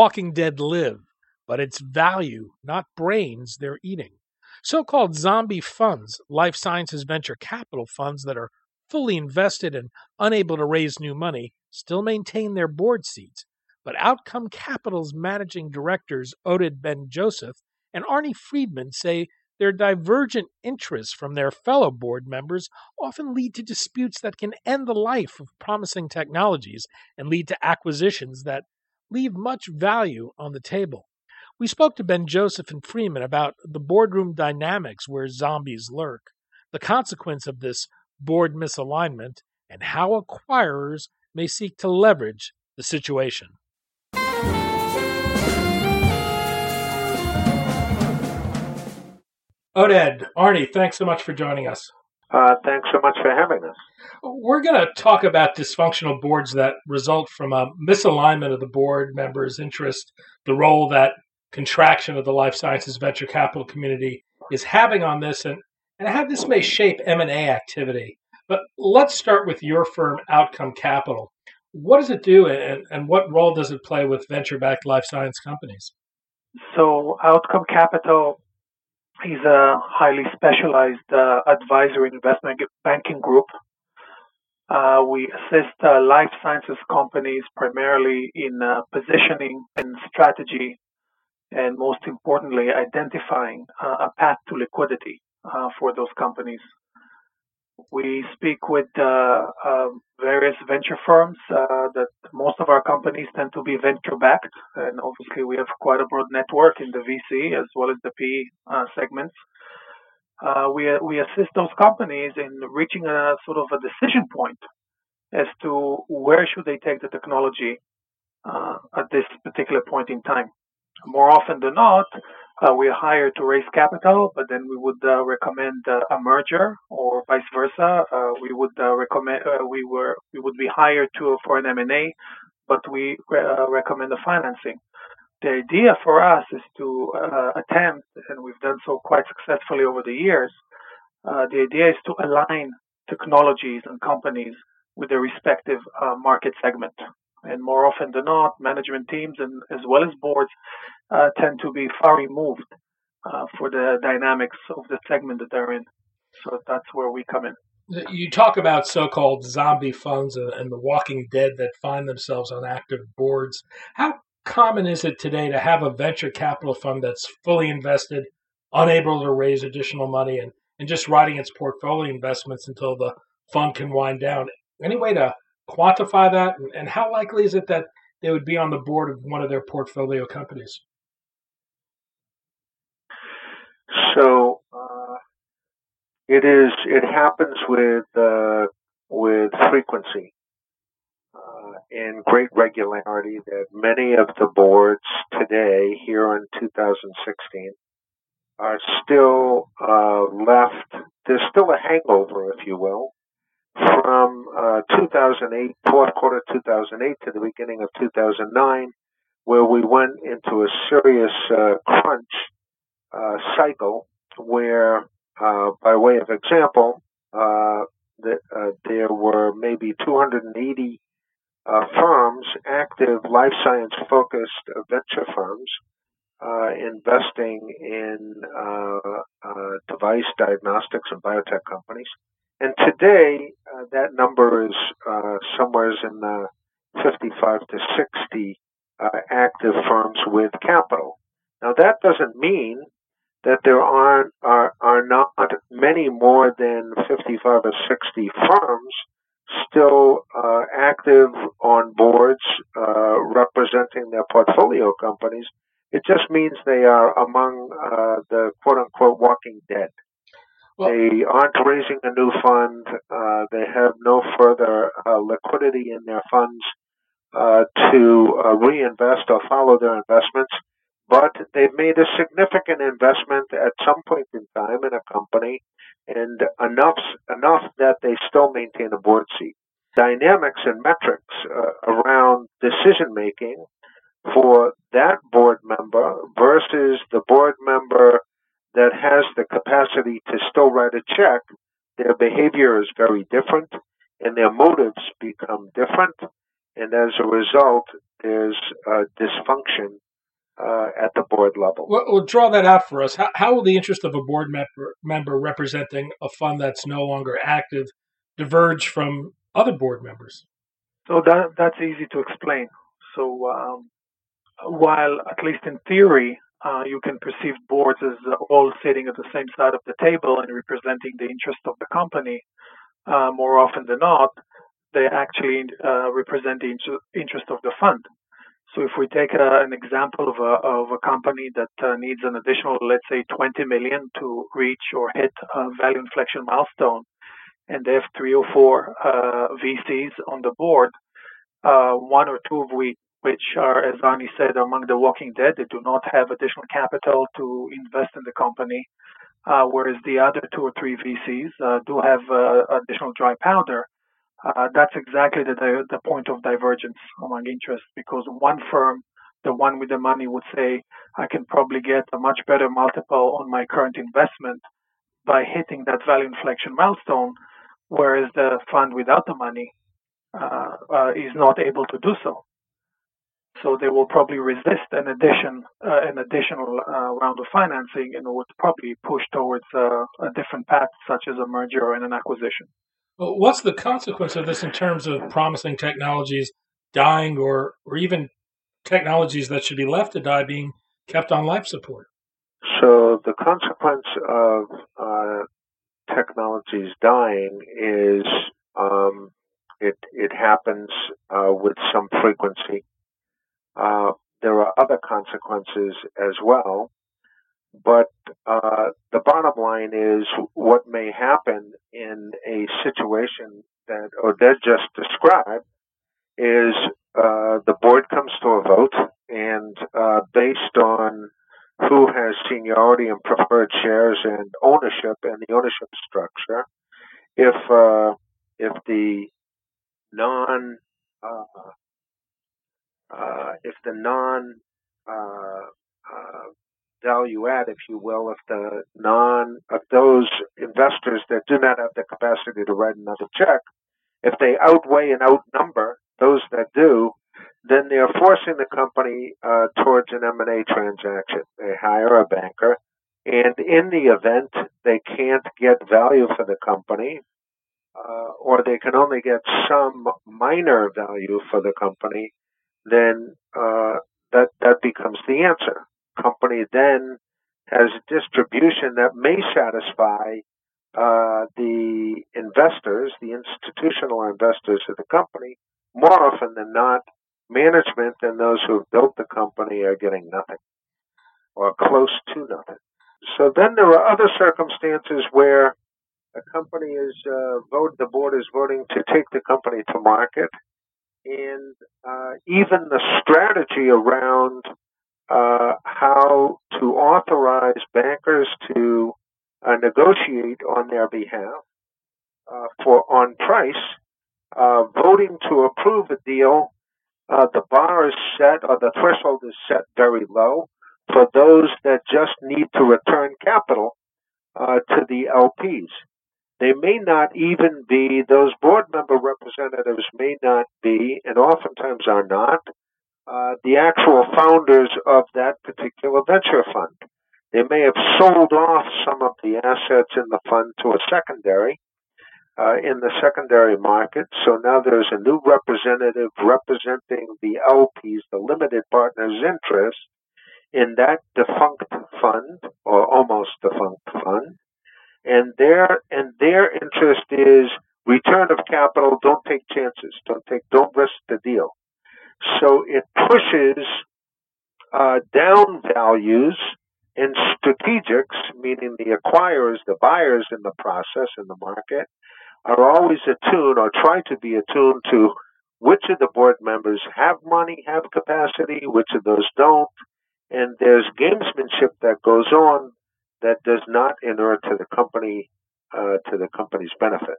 Walking dead live, but it's value, not brains, they're eating. So called zombie funds, life sciences venture capital funds that are fully invested and unable to raise new money, still maintain their board seats. But Outcome Capital's managing directors, Oded Ben Joseph and Arnie Freeman, say their divergent interests from their fellow board members often lead to disputes that can end the life of promising technologies and lead to acquisitions that leave much value on the table. We spoke to Ben Joseph and Freeman about the boardroom dynamics where zombies lurk, the consequence of this board misalignment, and how acquirers may seek to leverage the situation. Oded, Arnie, thanks so much for joining us. Uh, thanks so much for having us. We're going to talk about dysfunctional boards that result from a misalignment of the board members' interest, the role that contraction of the life sciences venture capital community is having on this, and, and how this may shape M&A activity. But let's start with your firm, Outcome Capital. What does it do, and, and what role does it play with venture-backed life science companies? So, Outcome Capital is a highly specialized uh, advisory investment banking group uh, we assist uh, life sciences companies primarily in uh, positioning and strategy, and most importantly, identifying uh, a path to liquidity uh, for those companies. We speak with uh, various venture firms that most of our companies tend to be venture backed, and obviously we have quite a broad network in the VC as well as the PE segments uh, we we assist those companies in reaching a sort of a decision point as to where should they take the technology uh, at this particular point in time. More often than not, uh, we are hired to raise capital, but then we would uh, recommend uh, a merger or vice versa. Uh, we would recommend we were we would be hired to for an M&A, but we recommend the financing the idea for us is to uh, attempt, and we've done so quite successfully over the years, uh, the idea is to align technologies and companies with their respective uh, market segment. And more often than not, management teams and as well as boards uh, tend to be far removed uh, for the dynamics of the segment that they're in. So that's where we come in. You talk about so-called zombie funds and the Walking Dead that find themselves on active boards. How common is it today to have a venture capital fund that's fully invested, unable to raise additional money, and, and just riding its portfolio investments until the fund can wind down? Any way to quantify that? And how likely is it that they would be on the board of one of their portfolio companies? So uh, it is. It happens with uh, with frequency and great regularity that many of the boards today, here in 2016, are still uh, left. There's still a hangover, if you will, from uh, 2008, fourth quarter 2008 to the beginning of 2009, where we went into a serious uh, crunch uh, cycle where, uh, by way of example, uh, the, there were maybe 280 uh, firms, active life science focused venture firms, uh, investing in uh, uh, device diagnostics and biotech companies. And today, uh, that number is uh, somewhere in the 55 to 60 uh, active firms with capital. Now, that doesn't mean that there aren't are, are not many more than 55 or 60 firms still uh, active on boards uh, representing their portfolio companies. It just means they are among uh, the quote unquote walking dead. Well, they aren't raising a new fund. Uh, they have no further uh, liquidity in their funds uh, to reinvest or follow their investments but they've made a significant investment at some point in time in a company and enough enough that they still maintain a board seat. Dynamics and metrics uh, around decision making for that board member versus the board member that has the capacity to still write a check, their behavior is very different and their motives become different. And as a result, there's a dysfunction uh, at the board level. Well, we'll, draw that out for us. How, how will the interest of a board member, member representing a fund that's no longer active diverge from other board members? So that that's easy to explain. So um, while at least in theory uh, you can perceive boards as all sitting at the same side of the table and representing the interest of the company, uh, more often than not, they actually uh, represent the interest of the fund. So if we take a, an example of a, of a company that uh, needs an additional, let's say, 20 million to reach or hit a value inflection milestone, and they have three or four uh, VCs on the board, uh, one or two of we, which are, as Arnie said, among the walking dead. They do not have additional capital to invest in the company, uh, whereas the other two or three VCs uh, do have uh, additional dry powder uh, that's exactly the, the point of divergence among interests because one firm, the one with the money, would say, I can probably get a much better multiple on my current investment by hitting that value inflection milestone, whereas the fund without the money uh, uh, is not able to do so. So they will probably resist an addition, uh, an additional uh, round of financing, and would probably push towards uh, a different path, such as a merger and an acquisition. Well, what's the consequence of this in terms of promising technologies dying or, or even technologies that should be left to die being kept on life support? So the consequence of uh, technologies dying is um, it it happens uh, with some frequency. Uh, there are other consequences as well. But uh, the bottom line is what may happen in a situation that Oded just described is uh, the board comes to a vote, and uh, based on who has seniority and preferred shares and ownership and the ownership structure, if uh, if the non uh, uh, if the non value add, if you will, if the non, of those investors that do not have the capacity to write another check, if they outweigh and outnumber those that do, then they are forcing the company uh, towards an M&A transaction. They hire a banker, and in the event they can't get value for the company, uh, or they can only get some minor value for the company, then uh, that that becomes the answer company then has distribution that may satisfy uh, the investors, the institutional investors of the company, more often than not, management and those who have built the company are getting nothing or close to nothing. So then there are other circumstances where a company is uh, vote the board is voting to take the company to market, and uh, even the strategy around uh, how to authorize bankers to uh, negotiate on their behalf uh, for on price, uh, voting to approve a deal. Uh, the bar is set, or the threshold is set very low for those that just need to return capital uh, to the LPs. They may not even be, those board member representatives may not be, and oftentimes are not, uh, the actual founders of that particular venture fund. They may have sold off some of the assets in the fund to a secondary, uh, in the secondary market. So now there's a new representative representing the LPs, the limited partners' interest in that defunct fund or almost defunct fund. And their and their interest is return of capital. Don't take chances. Don't take. Don't risk the deal. So it pushes uh, down values and strategics, meaning the acquirers, the buyers in the process in the market, are always attuned or try to be attuned to which of the board members have money, have capacity, which of those don't. And there's gamesmanship that goes on that does not inure to the company, uh, to the company's benefit.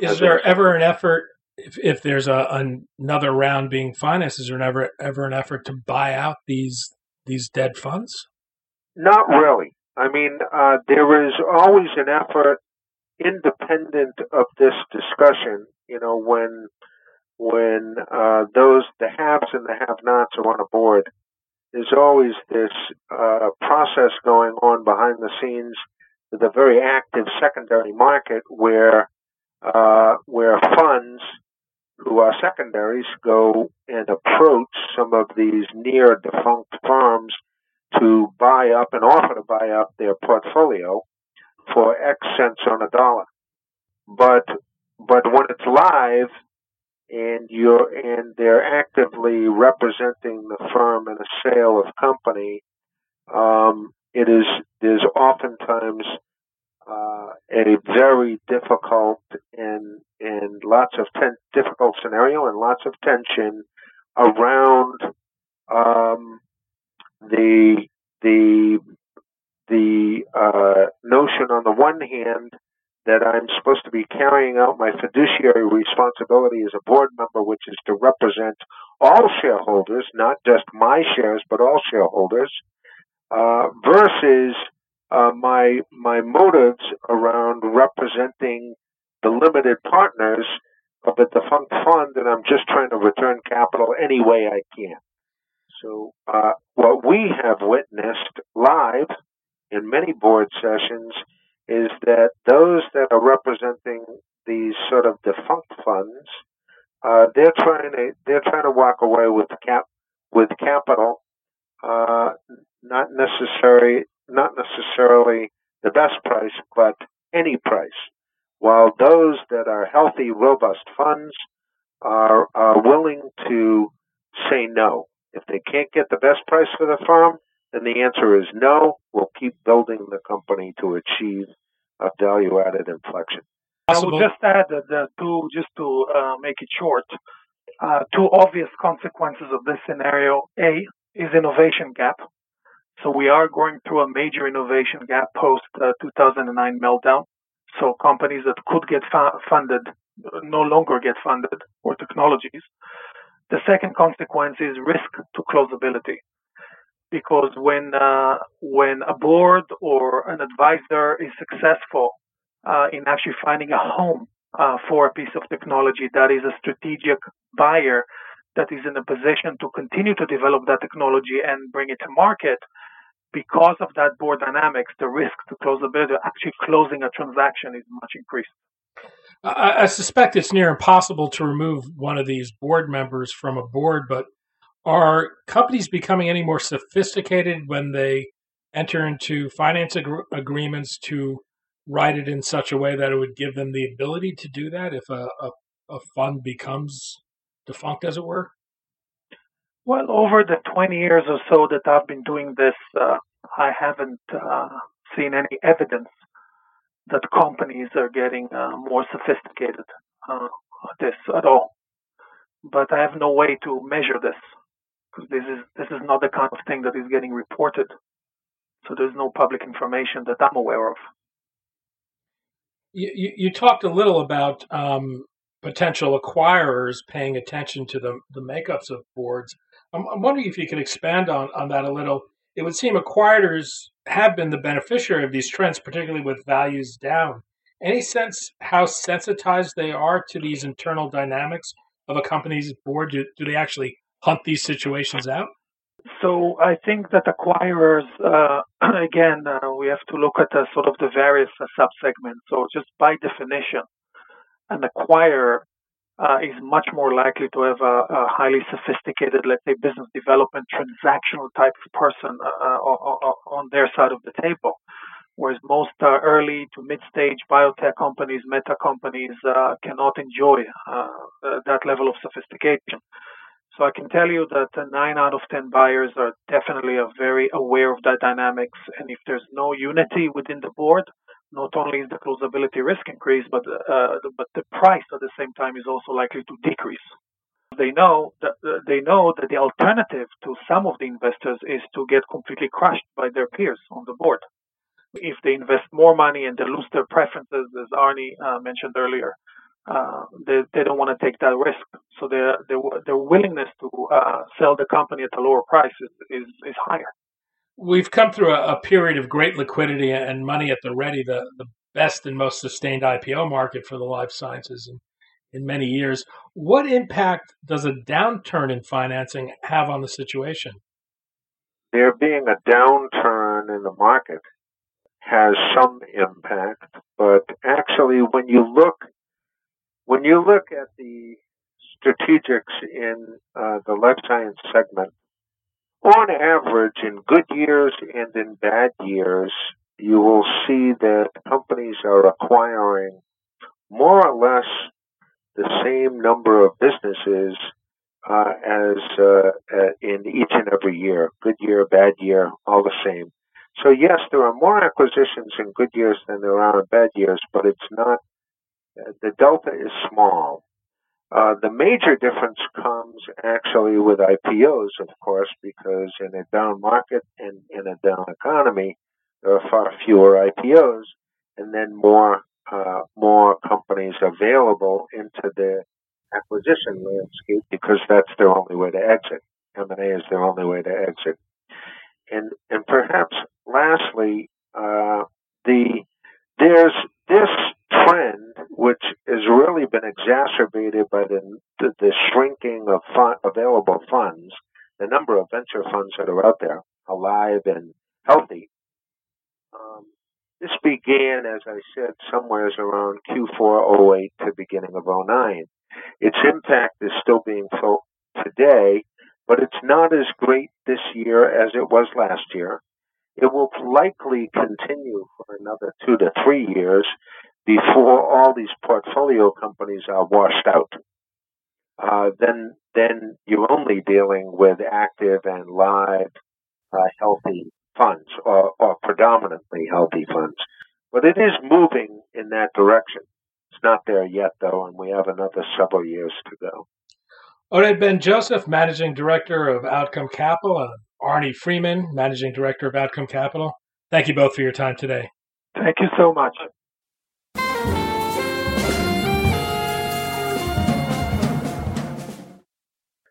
Is there ever an effort, if, if there's a, another round being financed, is there ever ever an effort to buy out these these dead funds? Not really. I mean, uh, there is always an effort independent of this discussion, you know, when when uh, those the haves and the have-nots are on a board, there's always this uh, process going on behind the scenes with a very active secondary market where uh, where funds who are secondaries go and approach some of these near defunct firms to buy up and offer to buy up their portfolio for X cents on a dollar. But but when it's live and you're and they're actively representing the firm in a sale of company, um, it is there's oftentimes uh, a very difficult and and lots of ten- difficult scenario and lots of tension around um, the the the uh, notion on the one hand that I'm supposed to be carrying out my fiduciary responsibility as a board member, which is to represent all shareholders, not just my shares, but all shareholders, uh, versus uh, my my motives around representing the limited partners of a defunct fund, and I'm just trying to return capital any way I can. So, uh, what we have witnessed live in many board sessions is that those that are representing these sort of defunct funds, uh, they're trying to they're trying to walk away with cap with capital, uh, not necessary not necessarily the best price, but any price. While those that are healthy, robust funds are, are willing to say no. If they can't get the best price for the firm, then the answer is no. We'll keep building the company to achieve a value-added inflection. I will just add that the two, just to uh, make it short, uh, two obvious consequences of this scenario. A is innovation gap. So we are going through a major innovation gap post uh, 2009 meltdown. So companies that could get fa- funded no longer get funded or technologies. The second consequence is risk to closability. Because when uh, when a board or an advisor is successful uh, in actually finding a home uh, for a piece of technology that is a strategic buyer that is in a position to continue to develop that technology and bring it to market, because of that board dynamics, the risk to close a closability, actually closing a transaction, is much increased. I, I, suspect it's near impossible to remove one of these board members from a board, but are companies becoming any more sophisticated when they enter into finance ag- agreements to write it in such a way that it would give them the ability to do that if a, a, a fund becomes defunct, as it were? Well, over the 20 years or so that I've been doing this, uh, I haven't uh, seen any evidence that companies are getting uh, more sophisticated uh, this at all. But I have no way to measure this because this is this is not the kind of thing that is getting reported. So there's no public information that I'm aware of. You, you, you talked a little about um, potential acquirers paying attention to the, the makeups of boards. I'm, I'm wondering if you could expand on, on that a little. It would seem acquirers have been the beneficiary of these trends, particularly with values down. Any sense how sensitized they are to these internal dynamics of a company's board? Do, do they actually hunt these situations out? So I think that acquirers, uh, again, uh, we have to look at the, sort of the various uh, subsegments. So just by definition, an acquirer uh, is much more likely to have a, a, highly sophisticated, let's say, business development transactional type of person uh, uh on their side of the table. Whereas most uh, early to mid-stage biotech companies, meta companies uh, cannot enjoy uh, that level of sophistication. So I can tell you that nine out of ten buyers are definitely very aware of the dynamics, and if there's no unity within the board, not only is the closability risk increased, but uh, but the price at the same time is also likely to decrease. They know that uh, they know that the alternative to some of the investors is to get completely crushed by their peers on the board. If they invest more money and they lose their preferences, as Arnie uh, mentioned earlier, uh, they, they don't want to take that risk. So their their, their willingness to uh, sell the company at a lower price is, is, is higher we've come through a, a, period of great liquidity and money at the ready, the, the best and most sustained IPO market for the life sciences in, in many years. What impact does a downturn in financing have on the situation? There being a downturn in the market has some impact, but actually, when you look when you look at the strategics in uh, the life science segment, on average, in good years and in bad years, you will see that companies are acquiring more or less the same number of businesses uh, as uh, uh, in each and every year. Good year, bad year, all the same. So yes, there are more acquisitions in good years than there are in bad years, but it's not. The delta is small. Uh, the major difference comes actually with IPOs, of course, because in a down market and in a down economy, there are far fewer IPOs, and then more uh, more companies available into the acquisition landscape because that's their only way to exit. M&A is their only way to exit. And and perhaps lastly, uh, the there's this trend, which has really been exacerbated by the, the, the shrinking of available funds, the number of venture funds that are out there, alive and healthy. Um, this began, as I said, somewhere around Q4 08 to beginning of 09. Its impact is still being felt today, but it's not as great this year as it was last year. It will likely continue for another two to three years before all these portfolio companies are washed out. Uh, then, then you're only dealing with active and live, uh, healthy funds, or, or predominantly healthy funds. But it is moving in that direction. It's not there yet, though, and we have another several years to go. All right, Ben Joseph, Managing Director of Outcome Capital, and Arnie Freeman, Managing Director of Outcome Capital. Thank you both for your time today. Thank you so much.